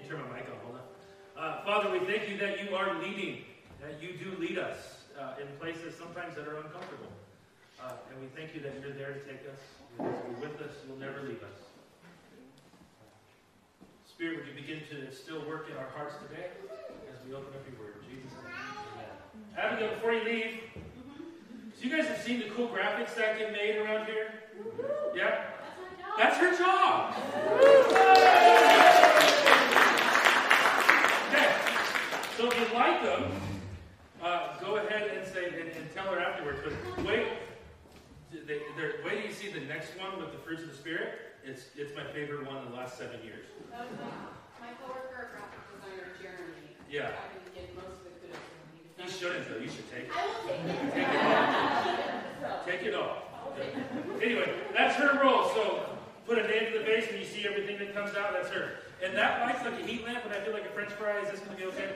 Me turn my mic on. Hold on. Uh, Father, we thank you that you are leading, that you do lead us uh, in places sometimes that are uncomfortable. Uh, and we thank you that you're there to take us. You're with us. You'll never leave us. Spirit, would you begin to still work in our hearts today as we open up your word? In Jesus' name. Amen. Abigail, before you leave, so you guys have seen the cool graphics that get made around here? Yeah? That's her job. Okay. So if you like them, uh, go ahead and say and, and, tell her afterwards. But wait, they, wait till you see the next one with the fruits of the spirit. It's it's my favorite one in the last seven years. my, my coworker, graphic designer Jeremy. Yeah. He shouldn't though. You should take it. I will take it. Take it off. Take it off. Anyway, that's her role. So put a name to the base and you see everything that comes out. That's her. And that light's like a heat lamp, and I feel like a French fry. Is this going to be okay?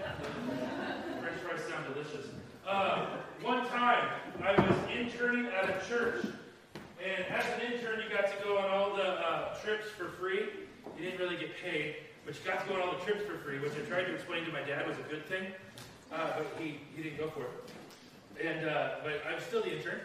French fries sound delicious. Uh, one time, I was interning at a church, and as an intern, you got to go on all the uh, trips for free. You didn't really get paid, but you got to go on all the trips for free, which I tried to explain to my dad was a good thing, uh, but he, he didn't go for it. And uh, but I was still the intern,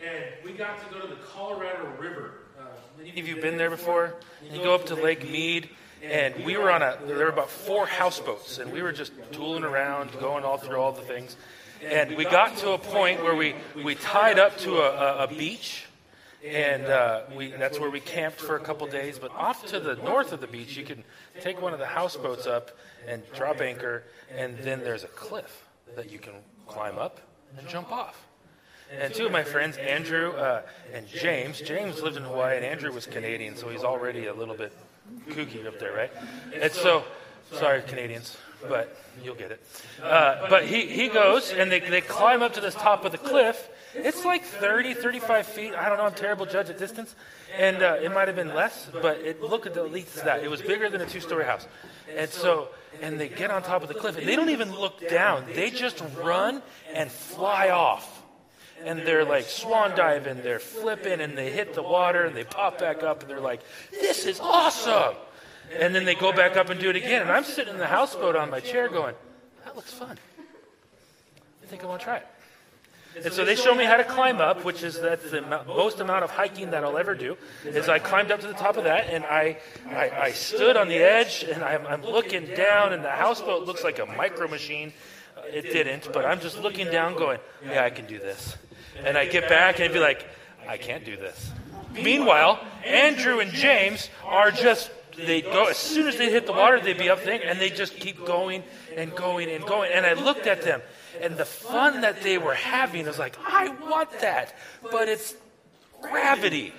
and we got to go to the Colorado River. Uh, have you been there before? You go up to Lake Mead and we were on a there were about four houseboats and we were just tooling around going all through all the things and we got to a point where we we tied up to a, a beach and uh, we that's where we camped for a couple days but off to the north of the beach you can take one of the houseboats up and drop anchor and then there's a cliff that you can climb up and jump off and two of my friends, Andrew uh, and James. James lived in Hawaii, and Andrew was Canadian, so he's already a little bit kooky up there, right? And so, sorry, Canadians, but you'll get it. Uh, but he, he goes and they, they climb up to this top of the cliff. It's like 30, 35 feet. I don't know. I'm terrible judge at distance. And uh, it might have been less, but it, look at least that. It was bigger than a two story house. And so, and they get on top of the cliff and they don't even look down. They just run and fly off and they're like swan diving, they're flipping, and they hit the water, and they pop back up, and they're like, "This is awesome!" And then they go back up and do it again, and I'm sitting in the houseboat on my chair, going, "That looks fun. I think I want to try it." And so they show me how to climb up, which is that's the most amount of hiking that I'll ever do. Is I climbed up to the top of that, and I I, I stood on the edge, and I'm, I'm looking down, and the houseboat looks like a micro machine. It didn't, but I'm just looking down, going, "Yeah, I can do this." And I get back and I'd be like, I can't do this. Meanwhile, Andrew and James are just, they go, as soon as they hit the water, they'd be up there and they just keep going and going and going. And I looked at them and the fun that they were having, was like, I want that, but it's gravity.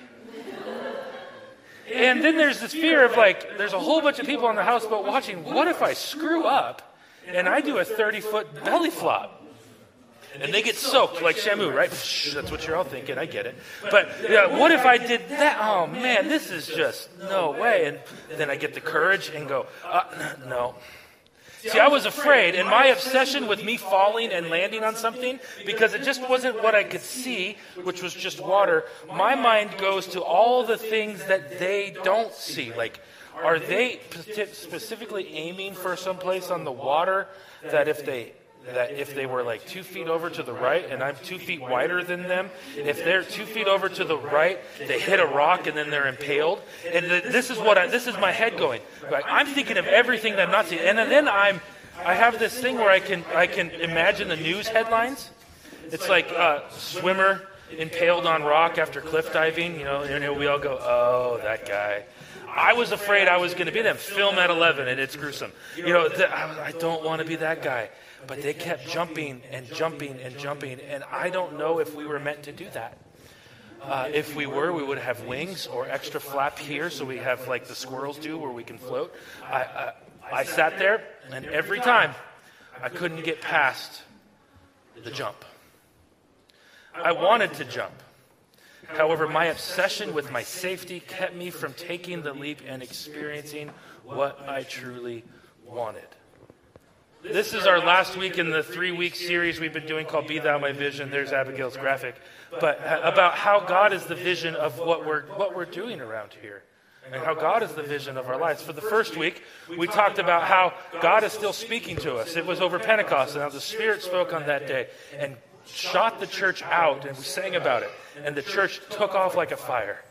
And then there's this fear of like, there's a whole bunch of people on the houseboat watching. What if I screw up and I do a 30 foot belly flop? And they get soaked like Shamu, right? That's what you're all thinking. I get it. But yeah, what if I did that? Oh man, this is just no way. And then I get the courage and go, uh, no. See, I was afraid, and my obsession with me falling and landing on something, because it just wasn't what I could see, which was just water, my mind goes to all the things that they don't see. Like, are they specifically aiming for someplace on the water that if they that if they were like two feet over to the right and I'm two feet wider than them, if they're two feet over to the right, they hit a rock and then they're impaled. And this is what I, this is my head going. Like, I'm thinking of everything that I'm not seeing, and then I'm I have this thing where I can I can imagine the news headlines. It's like uh, swimmer impaled on rock after cliff diving. You know, and we all go, oh, that guy. I was afraid I was going to be them. Film at 11, and it's gruesome. You know, the, I, I don't want to be that guy. But they kept jumping and jumping and jumping, and I don't know if we were meant to do that. Uh, if we were, we would have wings or extra flap here, so we have like the squirrels do, where we can float. I, I, I sat there, and every time I couldn't get past the jump. I wanted to jump. However, my obsession with my safety kept me from taking the leap and experiencing what I truly wanted. This is our last week in the three week series we've been doing called Be Thou My Vision. There's Abigail's graphic. But about how God is the vision of what we're, what we're doing around here. and how God is the vision of our lives. For the first week, we talked about how God is still speaking to us. It was over Pentecost, and how the Spirit spoke on that day and shot the church out, and we sang about it. And the church took off like a fire.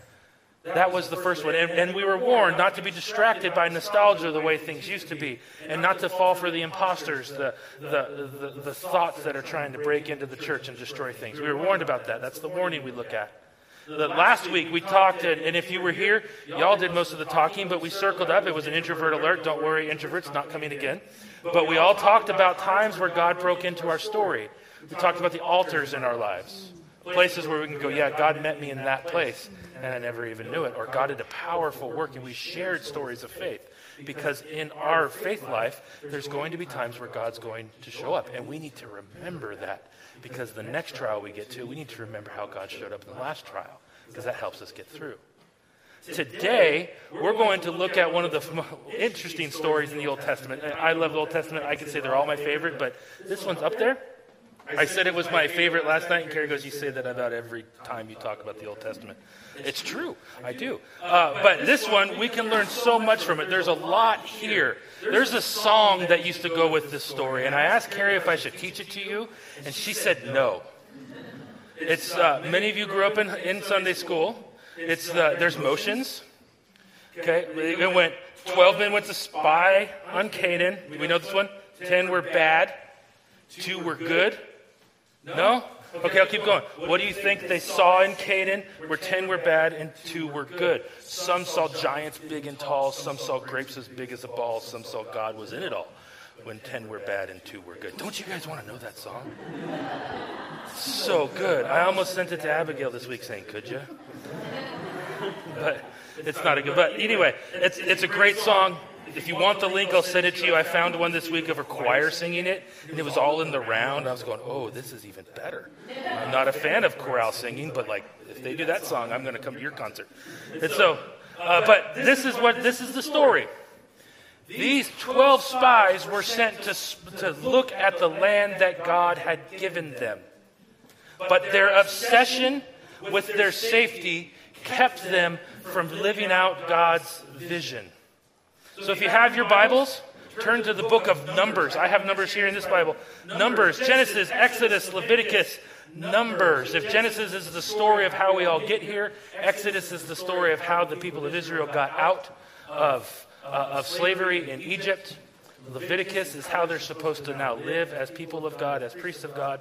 That was the first one. And, and, we were warned not to be distracted by nostalgia the way things used to be, and not to fall for the imposters, the, the, the, the, thoughts that are trying to break into the church and destroy things. We were warned about that. That's the warning we look at. The last week we talked, and if you were here, y'all did most of the talking, but we circled up. It was an introvert alert. Don't worry, introverts, not coming again. But we all talked about times where God broke into our story. We talked about the altars in our lives places where we can go, yeah, God met me in that place, and I never even knew it. Or God did a powerful work, and we shared stories of faith. Because in our faith life, there's going to be times where God's going to show up, and we need to remember that. Because the next trial we get to, we need to remember how God showed up in the last trial, because that helps us get through. Today, we're going to look at one of the interesting stories in the Old Testament. I love the Old Testament. I can say they're all my favorite, but this one's up there. I said it was my favorite last night, and Carrie goes, You say that about every time you talk about the Old Testament. It's true. I do. Uh, but this one, we can learn so much from it. There's a lot here. There's a song that used to go with this story, and I asked Carrie if I should teach it to you, and she said no. It's uh, many of you grew up in, in Sunday school. It's uh, there's motions. Okay, it went. Twelve men went to spy on Canaan. We know this one. Ten were bad. Two were good. No? Okay, I'll keep going. What do you think they saw in Canaan? Where ten were bad and two were good. Some saw giants big and tall. Some saw grapes as big as a ball. Some saw God was in it all. When ten were bad and two were good. Don't you guys want to know that song? So good. I almost sent it to Abigail this week saying, Could you? But it's not a good. But anyway, it's, it's a great song if you want the link, I'll send it to you. I found one this week of a choir singing it, and it was all in the round. I was going, oh, this is even better. I'm not a fan of chorale singing, but like if they do that song, I'm going to come to your concert. And so, uh, but this is what this is the story. These 12 spies were sent to, to look at the land that God had given them. But their obsession with their safety kept them from living out God's vision. So if you have your Bibles, turn to the book of Numbers. I have Numbers here in this Bible. Numbers, Genesis, Exodus, Leviticus, Numbers. If Genesis is the story of how we all get here, Exodus is the story of how the people of Israel got out of, uh, of slavery in Egypt. Leviticus is how they're supposed to now live as people of God, as priests of God.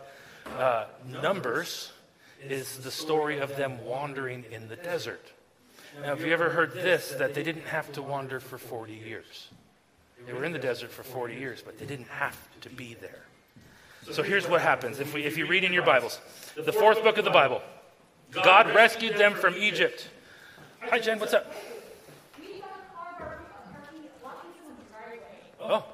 Uh, Numbers is the story of them wandering in the desert. Now, have you ever heard this that they didn't have to wander for 40 years? They were in the desert for 40 years, but they didn't have to be there. So here's what happens if, we, if you read in your Bibles the fourth book of the Bible God rescued them from Egypt. Hi, Jen, what's up? Oh.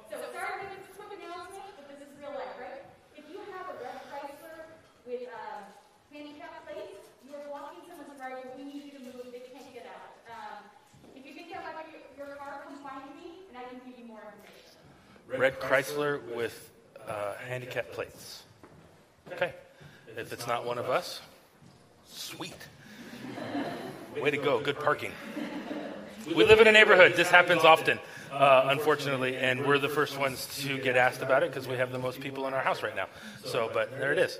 Red Chrysler with uh, handicap plates. Okay. If it's not one of us, sweet. Way to go. Good parking. We live in a neighborhood. This happens often, uh, unfortunately, and we're the first ones to get asked about it because we have the most people in our house right now. So, but there it is.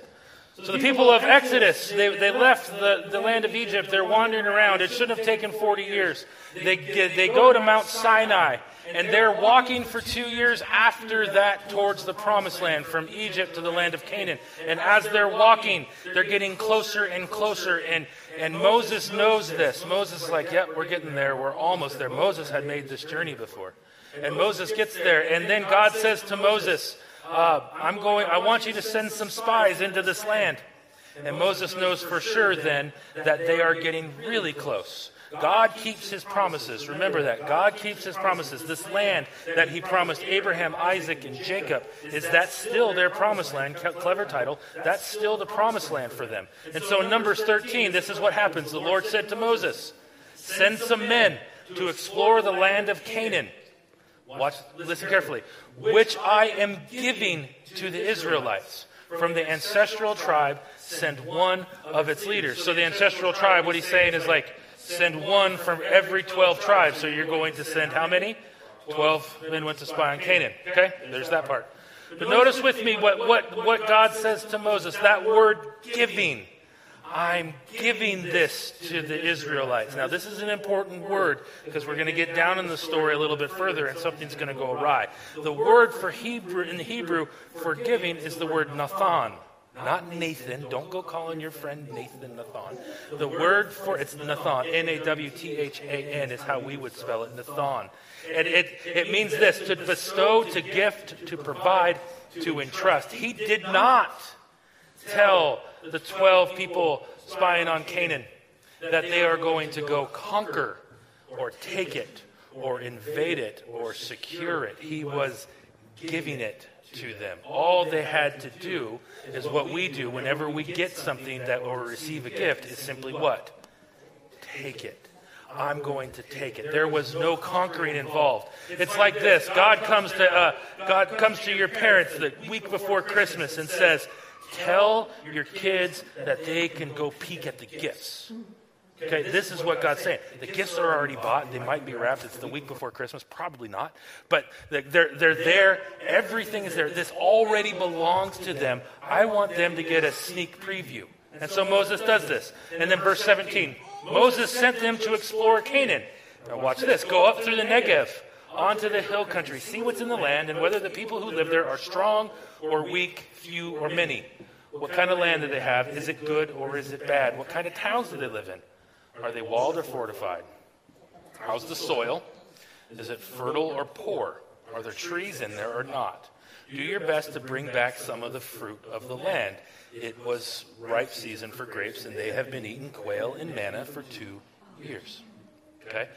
So the people of Exodus, they, they left the, the land of Egypt. They're wandering around. It shouldn't have taken 40 years. They, they go to Mount Sinai, and they're walking for two years after that towards the promised land, from Egypt to the land of Canaan. And as they're walking, they're getting closer and closer. And, and Moses knows this. Moses is like, yep, we're getting there. We're almost there. Moses had made this journey before. And Moses gets there. And then God says to Moses, uh, I'm going, I want you to send some spies into this land. And Moses knows for sure then that they are getting really close. God keeps his promises. Remember that. God keeps his promises. This land that he promised Abraham, Isaac, and Jacob, is that still their promised land? Clever title. That's still the promised land for them. And so in Numbers 13, this is what happens. The Lord said to Moses, Send some men to explore the land of Canaan. Watch, listen carefully. Which I am giving to the Israelites. From the ancestral tribe, send one of its leaders. So the ancestral tribe, what he's saying is like, Send one from every 12 tribes. So you're going to send how many? 12 men went to spy on Canaan. Okay? There's that part. But notice with me what, what, what God says to Moses that word giving. I'm giving this to the Israelites. Now, this is an important word because we're going to get down in the story a little bit further and something's going to go awry. The word for Hebrew in Hebrew for giving is the word Nathan. Not Nathan. Don't go calling your friend Nathan Nathan. The word for it's Nathan. N A W T H A N is how we would spell it. Nathan. And it, it means this to bestow, to gift, to provide, to entrust. He did not tell the 12 people spying on Canaan that they are going to go conquer or take it or invade it or secure it. He was giving it to them. All they had to do is what we do whenever we get something that or receive a gift is simply what? Take it. I'm going to take it. There was no conquering involved. It's like this: God comes to uh, God comes to your parents the week before Christmas and says, "Tell your kids that they can go peek at the gifts." Okay, this is what God's saying. The gifts are already bought. They might be wrapped. It's the week before Christmas. Probably not. But they're, they're there. Everything is there. This already belongs to them. I want them to get a sneak preview. And so Moses does this. And then verse 17 Moses sent them to explore Canaan. Now watch this. Go up through the Negev onto the hill country. See what's in the land and whether the people who live there are strong or weak, few or many. What kind of land do they have? Is it good or is it bad? What kind of towns do they live in? Are they walled or fortified? How's the soil? Is it fertile or poor? Are there trees in there or not? Do your best to bring back some of the fruit of the land. It was ripe season for grapes, and they have been eating quail and manna for two years. Okay?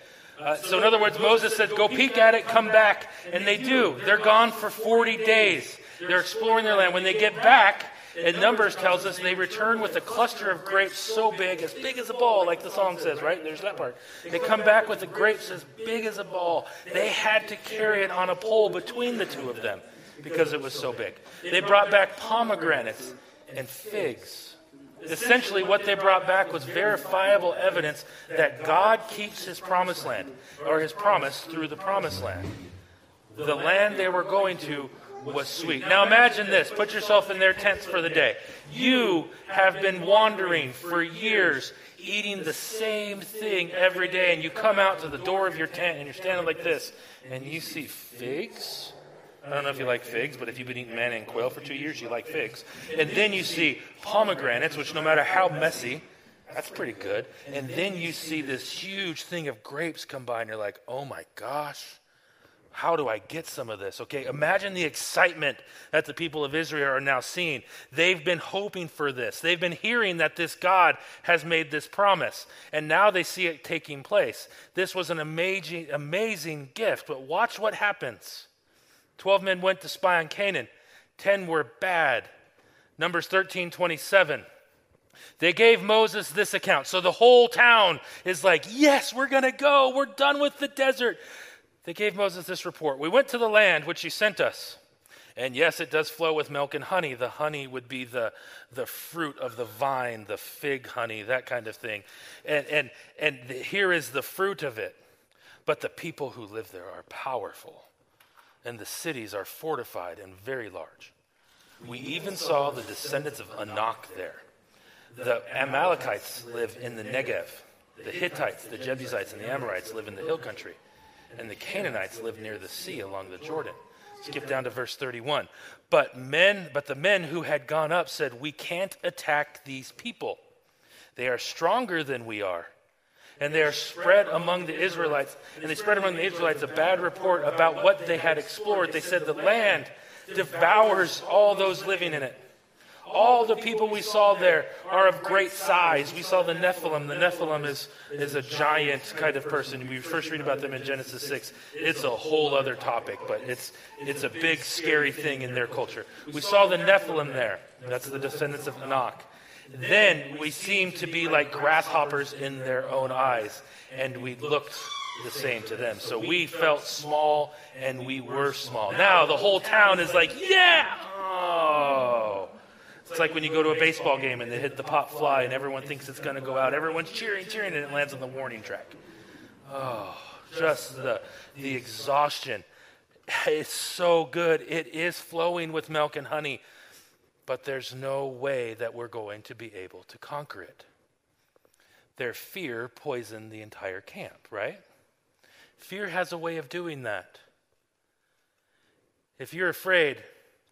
Uh, so, in other words, Moses said, Go peek at it, come back. And they do. They're gone for 40 days. They're exploring their land. When they get back, and Numbers tells us they return with a cluster of grapes so big, as big as a ball, like the song says, right? There's that part. They come back with the grapes as big as a ball. They had to carry it on a pole between the two of them because it was so big. They brought back pomegranates and figs. Essentially, what they brought back was verifiable evidence that God keeps his promised land, or his promise through the promised land. The land they were going to was sweet. Now imagine this. Put yourself in their tents for the day. You have been wandering for years, eating the same thing every day, and you come out to the door of your tent and you're standing like this, and you see figs. I don't know if you like figs, but if you've been eating manna and quail for two years, you like figs. And then you see pomegranates, which no matter how messy, that's pretty good. And then you see this huge thing of grapes come by, and you're like, oh my gosh how do I get some of this? Okay, imagine the excitement that the people of Israel are now seeing. They've been hoping for this, they've been hearing that this God has made this promise, and now they see it taking place. This was an amazing, amazing gift, but watch what happens. Twelve men went to spy on Canaan, ten were bad. Numbers 13 27. They gave Moses this account. So the whole town is like, Yes, we're going to go. We're done with the desert. They gave Moses this report We went to the land which he sent us. And yes, it does flow with milk and honey. The honey would be the, the fruit of the vine, the fig honey, that kind of thing. And, and, and the, here is the fruit of it. But the people who live there are powerful, and the cities are fortified and very large. We even saw the descendants of Anak there. The Amalekites live in the Negev. The Hittites, the Jebusites, and the Amorites live in the hill country and the Canaanites lived near the sea along the Jordan. Skip down to verse 31. But men, but the men who had gone up said, "We can't attack these people. They are stronger than we are." And they are spread among the Israelites, and they spread among the Israelites a bad report about what they had explored. They said, The land devours all those living in it. All the people we saw there are of great size. We saw the Nephilim. The Nephilim is, is a giant kind of person. We first read about them in Genesis 6. It's a whole other topic, but it's, it's a big, scary thing in their culture. We saw the Nephilim there. That's the descendants of Anak. Then we seemed to be like grasshoppers in their own eyes, and we looked the same to them. So we felt small and we were small. Now the whole town is like, yeah! Oh. It's like when you go to a baseball game and they hit the pop fly and everyone thinks it's going to go out. Everyone's cheering, cheering, and it lands on the warning track. Oh, just the, the exhaustion. It's so good. It is flowing with milk and honey, but there's no way that we're going to be able to conquer it. Their fear poisoned the entire camp, right? Fear has a way of doing that. If you're afraid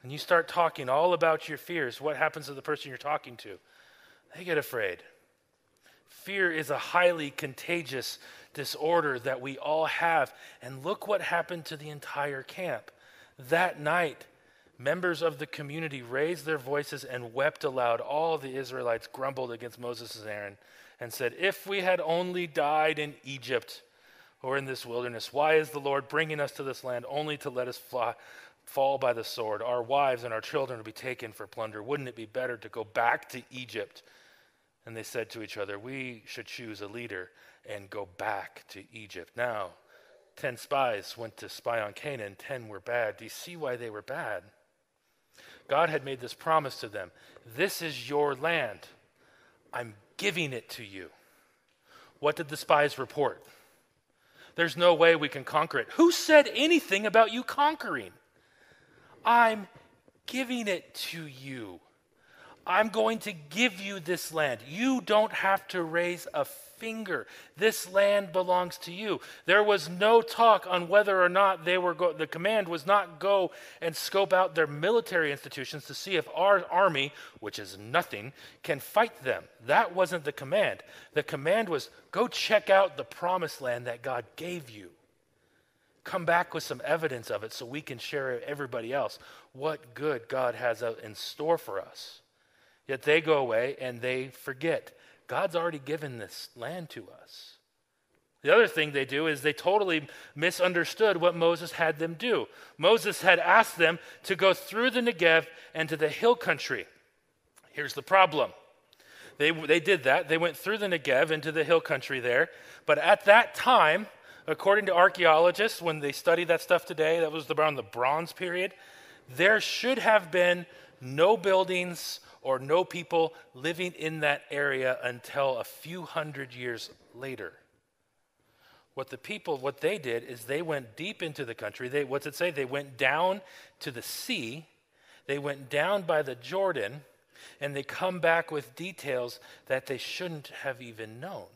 and you start talking all about your fears, what happens to the person you're talking to? They get afraid. Fear is a highly contagious disorder that we all have. And look what happened to the entire camp. That night, members of the community raised their voices and wept aloud. All the Israelites grumbled against Moses and Aaron and said, If we had only died in Egypt or in this wilderness, why is the Lord bringing us to this land only to let us fly, fall by the sword, our wives and our children will be taken for plunder? Wouldn't it be better to go back to Egypt? And they said to each other, We should choose a leader and go back to Egypt. Now, 10 spies went to spy on Canaan, 10 were bad. Do you see why they were bad? God had made this promise to them This is your land. I'm giving it to you. What did the spies report? There's no way we can conquer it. Who said anything about you conquering? I'm giving it to you. I'm going to give you this land. You don't have to raise a finger. This land belongs to you. There was no talk on whether or not they were go- the command was not go and scope out their military institutions to see if our army, which is nothing, can fight them. That wasn't the command. The command was go check out the promised land that God gave you. Come back with some evidence of it so we can share everybody else what good God has in store for us. Yet they go away and they forget. God's already given this land to us. The other thing they do is they totally misunderstood what Moses had them do. Moses had asked them to go through the Negev and to the hill country. Here's the problem. They, they did that. They went through the Negev into the hill country there. But at that time, according to archaeologists, when they study that stuff today, that was around the Bronze period, there should have been no buildings or no people living in that area until a few hundred years later. What the people, what they did is they went deep into the country. They, what's it say? They went down to the sea, they went down by the Jordan, and they come back with details that they shouldn't have even known.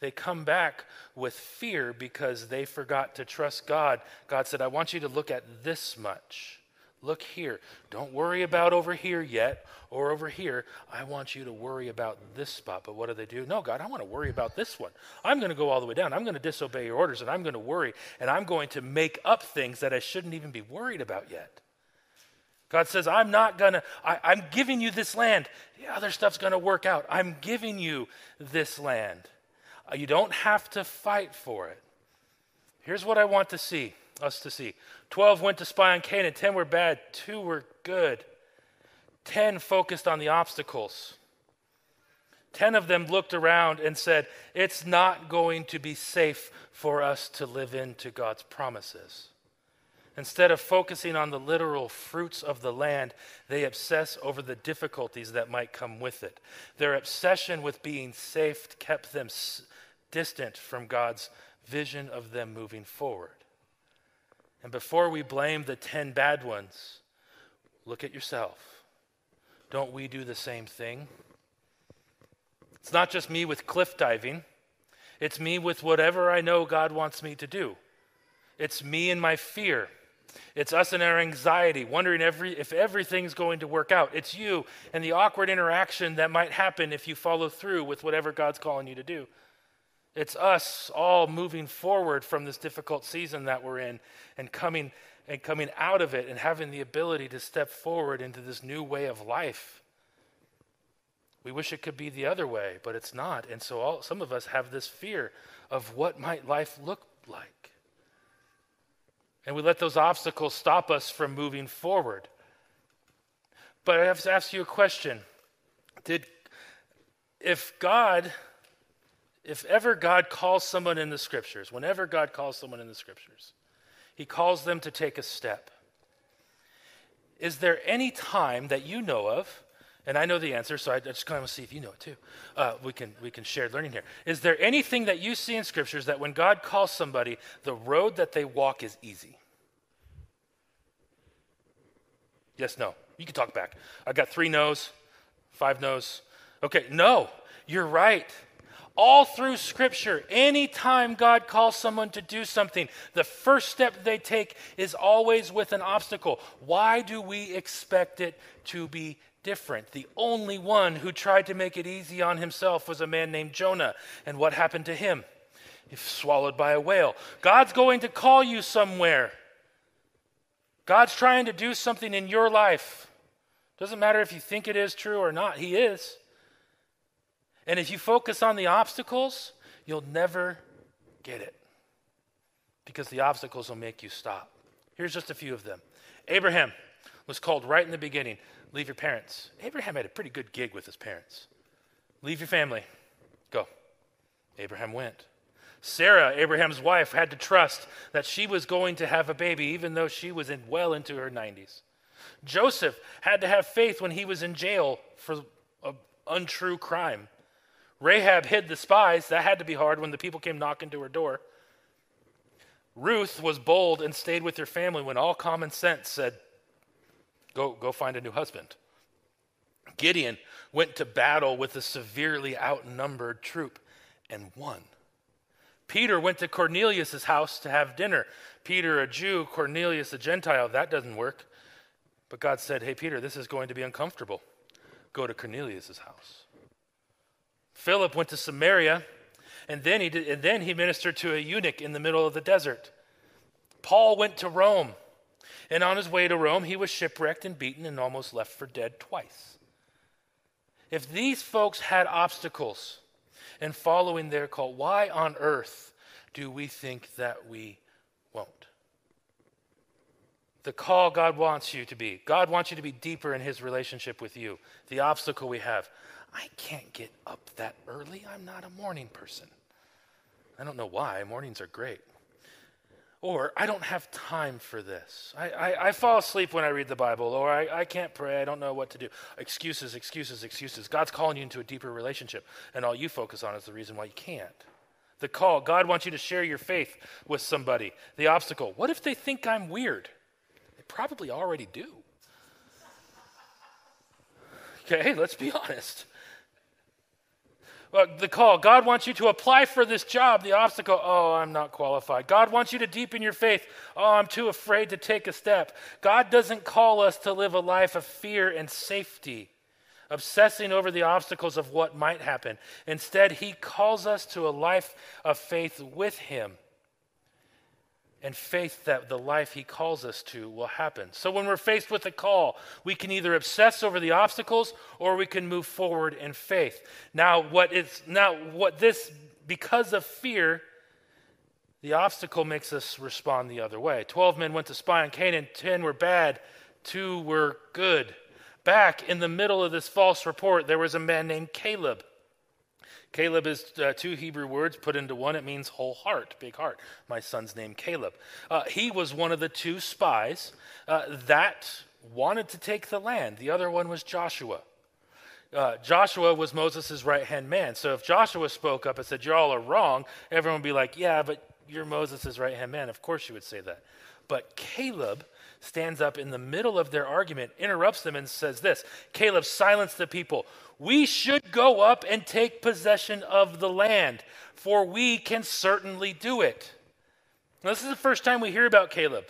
They come back with fear because they forgot to trust God. God said, I want you to look at this much. Look here. Don't worry about over here yet or over here. I want you to worry about this spot. But what do they do? No, God, I want to worry about this one. I'm going to go all the way down. I'm going to disobey your orders and I'm going to worry and I'm going to make up things that I shouldn't even be worried about yet. God says, I'm not going to, I'm giving you this land. The other stuff's going to work out. I'm giving you this land. Uh, you don't have to fight for it. Here's what I want to see us to see. Twelve went to spy on Canaan, ten were bad, two were good. Ten focused on the obstacles. Ten of them looked around and said, It's not going to be safe for us to live into God's promises. Instead of focusing on the literal fruits of the land, they obsess over the difficulties that might come with it. Their obsession with being safe kept them distant from God's vision of them moving forward. And before we blame the 10 bad ones, look at yourself. Don't we do the same thing? It's not just me with cliff diving, it's me with whatever I know God wants me to do. It's me and my fear. It's us and our anxiety, wondering every, if everything's going to work out. It's you and the awkward interaction that might happen if you follow through with whatever God's calling you to do. It's us all moving forward from this difficult season that we're in and coming and coming out of it and having the ability to step forward into this new way of life. We wish it could be the other way, but it's not. And so all, some of us have this fear of what might life look like. And we let those obstacles stop us from moving forward. But I have to ask you a question. Did if God if ever God calls someone in the scriptures, whenever God calls someone in the scriptures, he calls them to take a step. Is there any time that you know of and I know the answer, so I just kind of see if you know it too. Uh, we can we can share learning here. Is there anything that you see in scriptures that when God calls somebody, the road that they walk is easy? Yes, no. You can talk back. I got three no's, five no's. Okay, no, you're right. All through Scripture, anytime God calls someone to do something, the first step they take is always with an obstacle. Why do we expect it to be different? The only one who tried to make it easy on himself was a man named Jonah. And what happened to him? He's swallowed by a whale. God's going to call you somewhere. God's trying to do something in your life. Doesn't matter if you think it is true or not, He is. And if you focus on the obstacles, you'll never get it because the obstacles will make you stop. Here's just a few of them. Abraham was called right in the beginning leave your parents. Abraham had a pretty good gig with his parents. Leave your family, go. Abraham went. Sarah, Abraham's wife, had to trust that she was going to have a baby, even though she was in, well into her 90s. Joseph had to have faith when he was in jail for an untrue crime. Rahab hid the spies. That had to be hard when the people came knocking to her door. Ruth was bold and stayed with her family when all common sense said, Go, go find a new husband. Gideon went to battle with a severely outnumbered troop and won. Peter went to Cornelius' house to have dinner. Peter, a Jew, Cornelius, a Gentile. That doesn't work. But God said, Hey, Peter, this is going to be uncomfortable. Go to Cornelius' house. Philip went to Samaria, and then, he did, and then he ministered to a eunuch in the middle of the desert. Paul went to Rome, and on his way to Rome, he was shipwrecked and beaten and almost left for dead twice. If these folks had obstacles, in following their call. Why on earth do we think that we won't? The call God wants you to be. God wants you to be deeper in his relationship with you. The obstacle we have. I can't get up that early. I'm not a morning person. I don't know why. Mornings are great. Or I don't have time for this. I, I, I, fall asleep when I read the Bible, or I, I can't pray. I don't know what to do. Excuses, excuses, excuses. God's calling you into a deeper relationship, and all you focus on is the reason why you can't. The call, God wants you to share your faith with somebody. The obstacle, what if they think I'm weird? They probably already do. Okay, let's be honest Uh, the call. God wants you to apply for this job. The obstacle, oh, I'm not qualified. God wants you to deepen your faith. Oh, I'm too afraid to take a step. God doesn't call us to live a life of fear and safety, obsessing over the obstacles of what might happen. Instead, He calls us to a life of faith with Him and faith that the life he calls us to will happen. So when we're faced with a call, we can either obsess over the obstacles or we can move forward in faith. Now what is now what this because of fear the obstacle makes us respond the other way. 12 men went to spy on Canaan, 10 were bad, 2 were good. Back in the middle of this false report there was a man named Caleb. Caleb is uh, two Hebrew words put into one. It means whole heart, big heart. My son's name, Caleb. Uh, he was one of the two spies uh, that wanted to take the land. The other one was Joshua. Uh, Joshua was Moses' right hand man. So if Joshua spoke up and said, Y'all are wrong, everyone would be like, Yeah, but you're Moses' right hand man. Of course you would say that. But Caleb stands up in the middle of their argument, interrupts them, and says this Caleb silenced the people. We should go up and take possession of the land, for we can certainly do it. Now, this is the first time we hear about Caleb.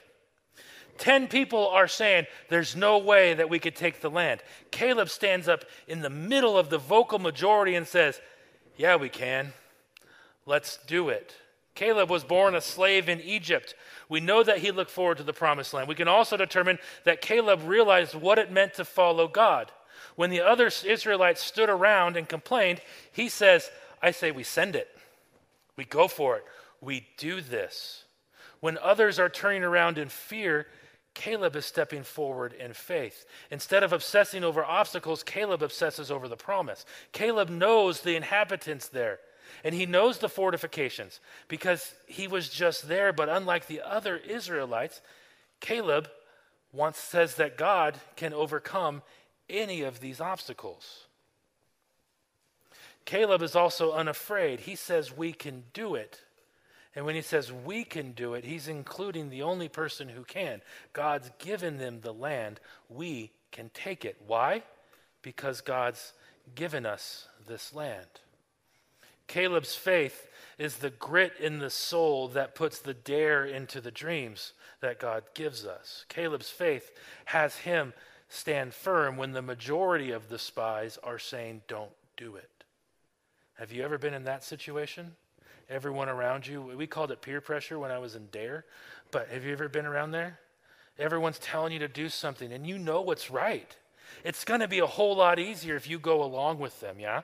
Ten people are saying there's no way that we could take the land. Caleb stands up in the middle of the vocal majority and says, Yeah, we can. Let's do it. Caleb was born a slave in Egypt. We know that he looked forward to the promised land. We can also determine that Caleb realized what it meant to follow God. When the other Israelites stood around and complained, he says, I say we send it. We go for it. We do this. When others are turning around in fear, Caleb is stepping forward in faith. Instead of obsessing over obstacles, Caleb obsesses over the promise. Caleb knows the inhabitants there. And he knows the fortifications because he was just there. But unlike the other Israelites, Caleb once says that God can overcome any of these obstacles. Caleb is also unafraid. He says, We can do it. And when he says we can do it, he's including the only person who can. God's given them the land. We can take it. Why? Because God's given us this land. Caleb's faith is the grit in the soul that puts the dare into the dreams that God gives us. Caleb's faith has him stand firm when the majority of the spies are saying, don't do it. Have you ever been in that situation? Everyone around you, we called it peer pressure when I was in DARE, but have you ever been around there? Everyone's telling you to do something and you know what's right. It's going to be a whole lot easier if you go along with them, yeah?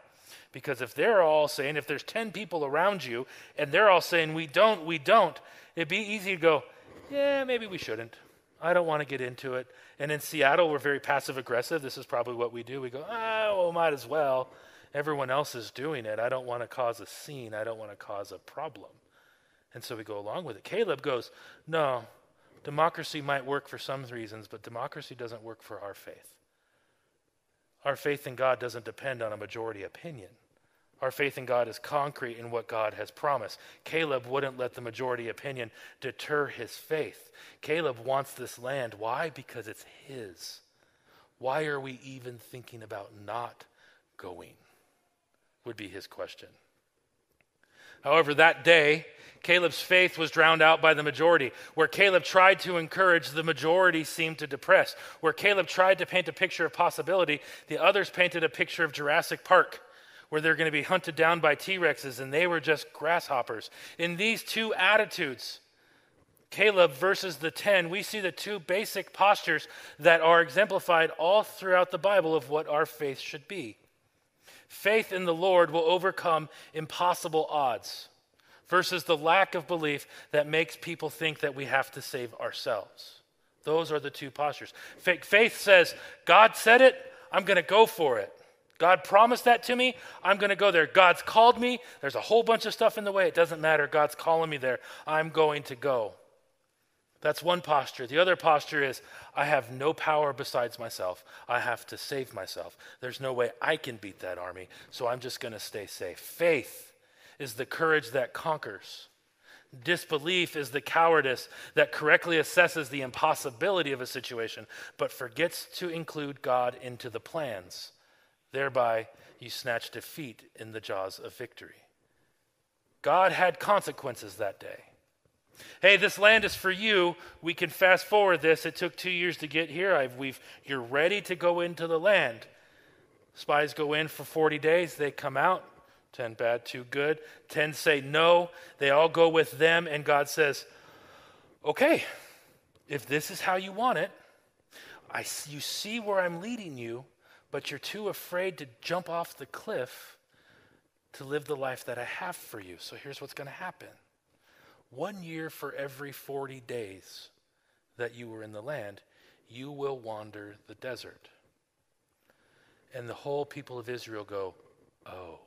Because if they're all saying, if there's 10 people around you and they're all saying, we don't, we don't, it'd be easy to go, yeah, maybe we shouldn't. I don't want to get into it. And in Seattle, we're very passive aggressive. This is probably what we do. We go, ah, well, might as well. Everyone else is doing it. I don't want to cause a scene. I don't want to cause a problem. And so we go along with it. Caleb goes, no, democracy might work for some reasons, but democracy doesn't work for our faith. Our faith in God doesn't depend on a majority opinion. Our faith in God is concrete in what God has promised. Caleb wouldn't let the majority opinion deter his faith. Caleb wants this land. Why? Because it's his. Why are we even thinking about not going? Would be his question. However, that day, Caleb's faith was drowned out by the majority. Where Caleb tried to encourage, the majority seemed to depress. Where Caleb tried to paint a picture of possibility, the others painted a picture of Jurassic Park, where they're going to be hunted down by T Rexes and they were just grasshoppers. In these two attitudes, Caleb versus the 10, we see the two basic postures that are exemplified all throughout the Bible of what our faith should be. Faith in the Lord will overcome impossible odds versus the lack of belief that makes people think that we have to save ourselves. Those are the two postures. Faith says, God said it, I'm going to go for it. God promised that to me, I'm going to go there. God's called me, there's a whole bunch of stuff in the way. It doesn't matter. God's calling me there. I'm going to go. That's one posture. The other posture is I have no power besides myself. I have to save myself. There's no way I can beat that army, so I'm just going to stay safe. Faith is the courage that conquers. Disbelief is the cowardice that correctly assesses the impossibility of a situation, but forgets to include God into the plans. Thereby, you snatch defeat in the jaws of victory. God had consequences that day. Hey, this land is for you. We can fast forward this. It took two years to get here. I've, we've, you're ready to go into the land. Spies go in for 40 days. They come out. 10 bad, 2 good. 10 say no. They all go with them, and God says, okay, if this is how you want it, I, you see where I'm leading you, but you're too afraid to jump off the cliff to live the life that I have for you. So here's what's going to happen one year for every 40 days that you were in the land, you will wander the desert. And the whole people of Israel go, Oh.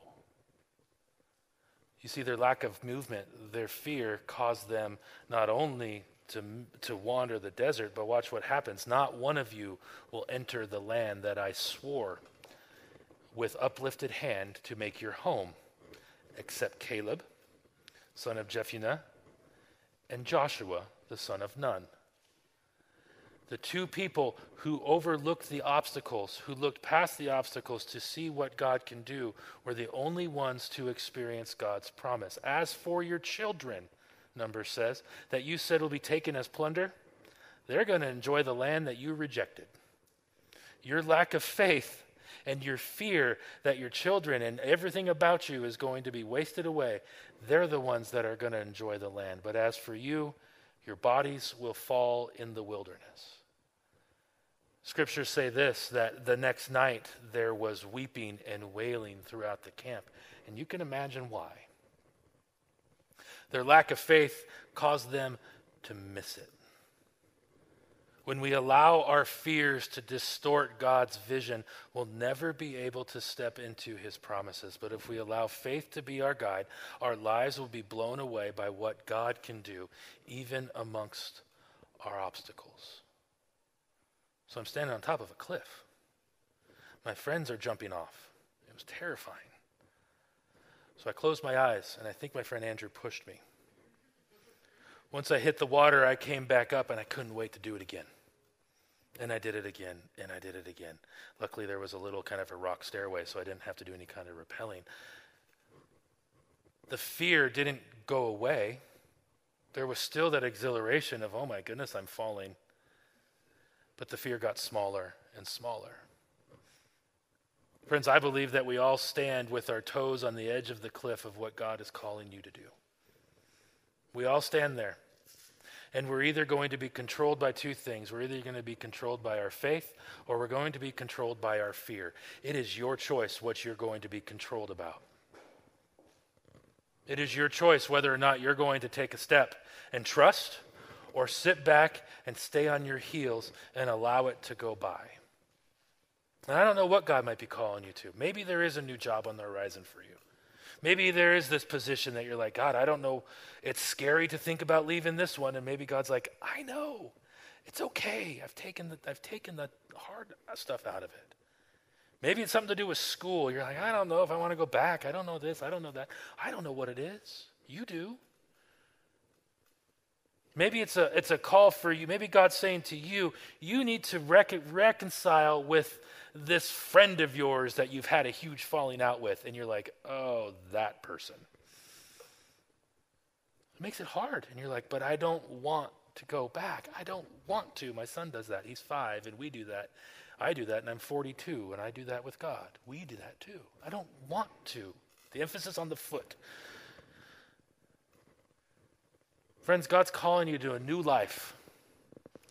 You see, their lack of movement, their fear caused them not only to, to wander the desert, but watch what happens. Not one of you will enter the land that I swore with uplifted hand to make your home, except Caleb, son of Jephunneh, and Joshua, the son of Nun. The two people who overlooked the obstacles, who looked past the obstacles to see what God can do, were the only ones to experience God's promise. As for your children, Numbers says, that you said will be taken as plunder, they're going to enjoy the land that you rejected. Your lack of faith and your fear that your children and everything about you is going to be wasted away, they're the ones that are going to enjoy the land. But as for you, your bodies will fall in the wilderness. Scriptures say this that the next night there was weeping and wailing throughout the camp. And you can imagine why. Their lack of faith caused them to miss it. When we allow our fears to distort God's vision, we'll never be able to step into his promises. But if we allow faith to be our guide, our lives will be blown away by what God can do, even amongst our obstacles. So I'm standing on top of a cliff. My friends are jumping off. It was terrifying. So I closed my eyes, and I think my friend Andrew pushed me. Once I hit the water, I came back up, and I couldn't wait to do it again. And I did it again, and I did it again. Luckily, there was a little kind of a rock stairway, so I didn't have to do any kind of rappelling. The fear didn't go away. There was still that exhilaration of, oh my goodness, I'm falling. But the fear got smaller and smaller. Friends, I believe that we all stand with our toes on the edge of the cliff of what God is calling you to do. We all stand there. And we're either going to be controlled by two things. We're either going to be controlled by our faith or we're going to be controlled by our fear. It is your choice what you're going to be controlled about. It is your choice whether or not you're going to take a step and trust or sit back and stay on your heels and allow it to go by. And I don't know what God might be calling you to. Maybe there is a new job on the horizon for you. Maybe there is this position that you're like, God, I don't know. It's scary to think about leaving this one. And maybe God's like, I know. It's okay. I've taken the, I've taken the hard stuff out of it. Maybe it's something to do with school. You're like, I don't know if I want to go back. I don't know this. I don't know that. I don't know what it is. You do. Maybe it's a, it's a call for you. Maybe God's saying to you, you need to rec- reconcile with this friend of yours that you've had a huge falling out with. And you're like, oh, that person. It makes it hard. And you're like, but I don't want to go back. I don't want to. My son does that. He's five, and we do that. I do that, and I'm 42, and I do that with God. We do that too. I don't want to. The emphasis on the foot. Friends, God's calling you to a new life.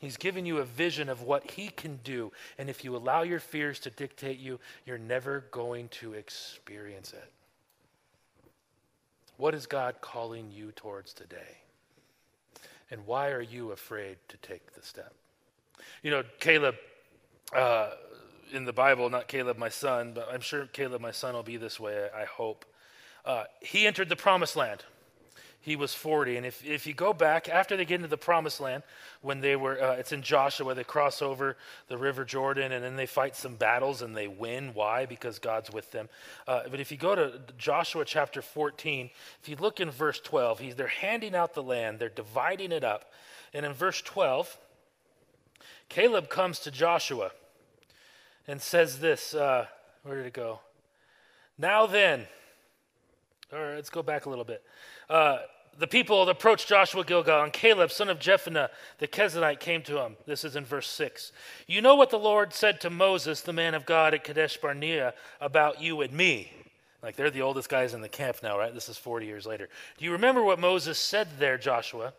He's given you a vision of what He can do. And if you allow your fears to dictate you, you're never going to experience it. What is God calling you towards today? And why are you afraid to take the step? You know, Caleb uh, in the Bible, not Caleb, my son, but I'm sure Caleb, my son, will be this way, I hope. Uh, he entered the promised land. He was 40. And if, if you go back, after they get into the promised land, when they were, uh, it's in Joshua, they cross over the river Jordan and then they fight some battles and they win. Why? Because God's with them. Uh, but if you go to Joshua chapter 14, if you look in verse 12, he's, they're handing out the land, they're dividing it up. And in verse 12, Caleb comes to Joshua and says this. Uh, where did it go? Now then, all right, let's go back a little bit. Uh, the people approached Joshua Gilgal, and Caleb, son of Jephunneh, the Kenizzite, came to him. This is in verse 6. You know what the Lord said to Moses, the man of God at Kadesh Barnea, about you and me. Like they're the oldest guys in the camp now, right? This is 40 years later. Do you remember what Moses said there, Joshua?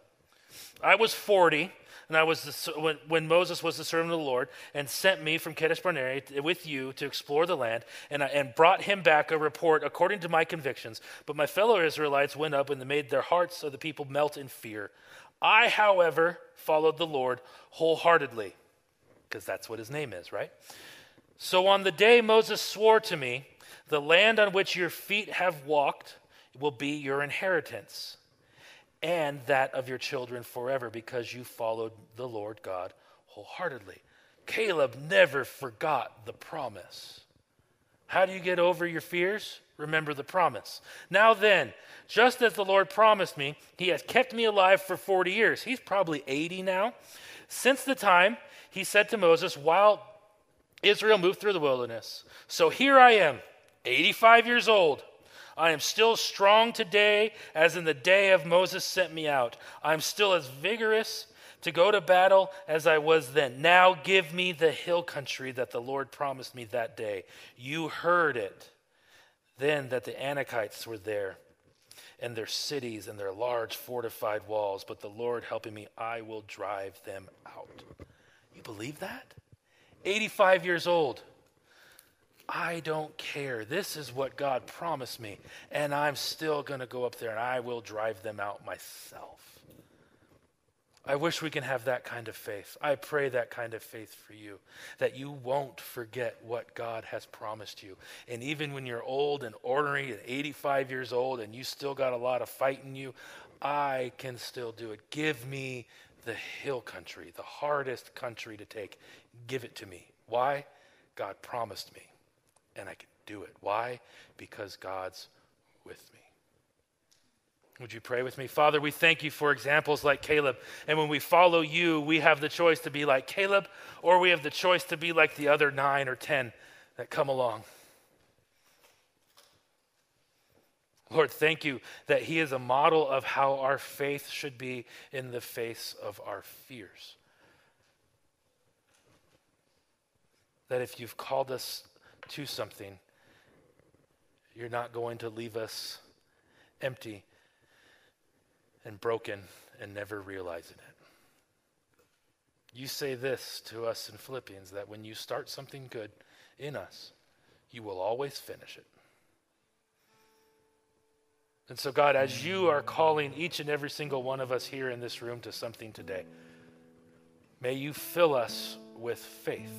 I was 40 and I was the, when, when Moses was the servant of the Lord and sent me from Kadesh Barnea with you to explore the land, and, I, and brought him back a report according to my convictions. But my fellow Israelites went up and made their hearts of the people melt in fear. I, however, followed the Lord wholeheartedly, because that's what his name is, right? So on the day Moses swore to me, the land on which your feet have walked will be your inheritance and that of your children forever because you followed the Lord God wholeheartedly. Caleb never forgot the promise. How do you get over your fears? Remember the promise. Now then, just as the Lord promised me, he has kept me alive for 40 years. He's probably 80 now. Since the time he said to Moses, while Israel moved through the wilderness. So here I am, 85 years old. I am still strong today as in the day of Moses sent me out. I am still as vigorous to go to battle as I was then. Now give me the hill country that the Lord promised me that day. You heard it then that the Anakites were there and their cities and their large fortified walls, but the Lord helping me, I will drive them out. You believe that? 85 years old. I don't care. This is what God promised me. And I'm still going to go up there and I will drive them out myself. I wish we can have that kind of faith. I pray that kind of faith for you, that you won't forget what God has promised you. And even when you're old and ornery and 85 years old and you still got a lot of fight in you, I can still do it. Give me the hill country, the hardest country to take. Give it to me. Why? God promised me. And I can do it. Why? Because God's with me. Would you pray with me? Father, we thank you for examples like Caleb. And when we follow you, we have the choice to be like Caleb, or we have the choice to be like the other nine or ten that come along. Lord, thank you that He is a model of how our faith should be in the face of our fears. That if you've called us to something, you're not going to leave us empty and broken and never realizing it. You say this to us in Philippians that when you start something good in us, you will always finish it. And so, God, as you are calling each and every single one of us here in this room to something today, may you fill us with faith.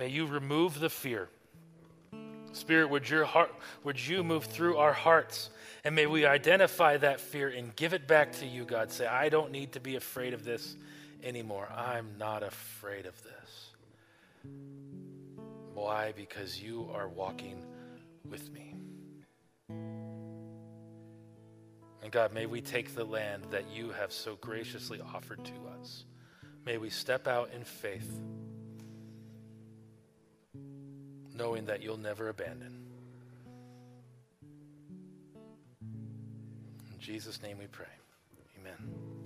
May you remove the fear. Spirit, would your heart would you move through our hearts and may we identify that fear and give it back to you, God. Say, I don't need to be afraid of this anymore. I'm not afraid of this. Why? Because you are walking with me. And God, may we take the land that you have so graciously offered to us. May we step out in faith, knowing that you'll never abandon. In Jesus' name we pray. Amen.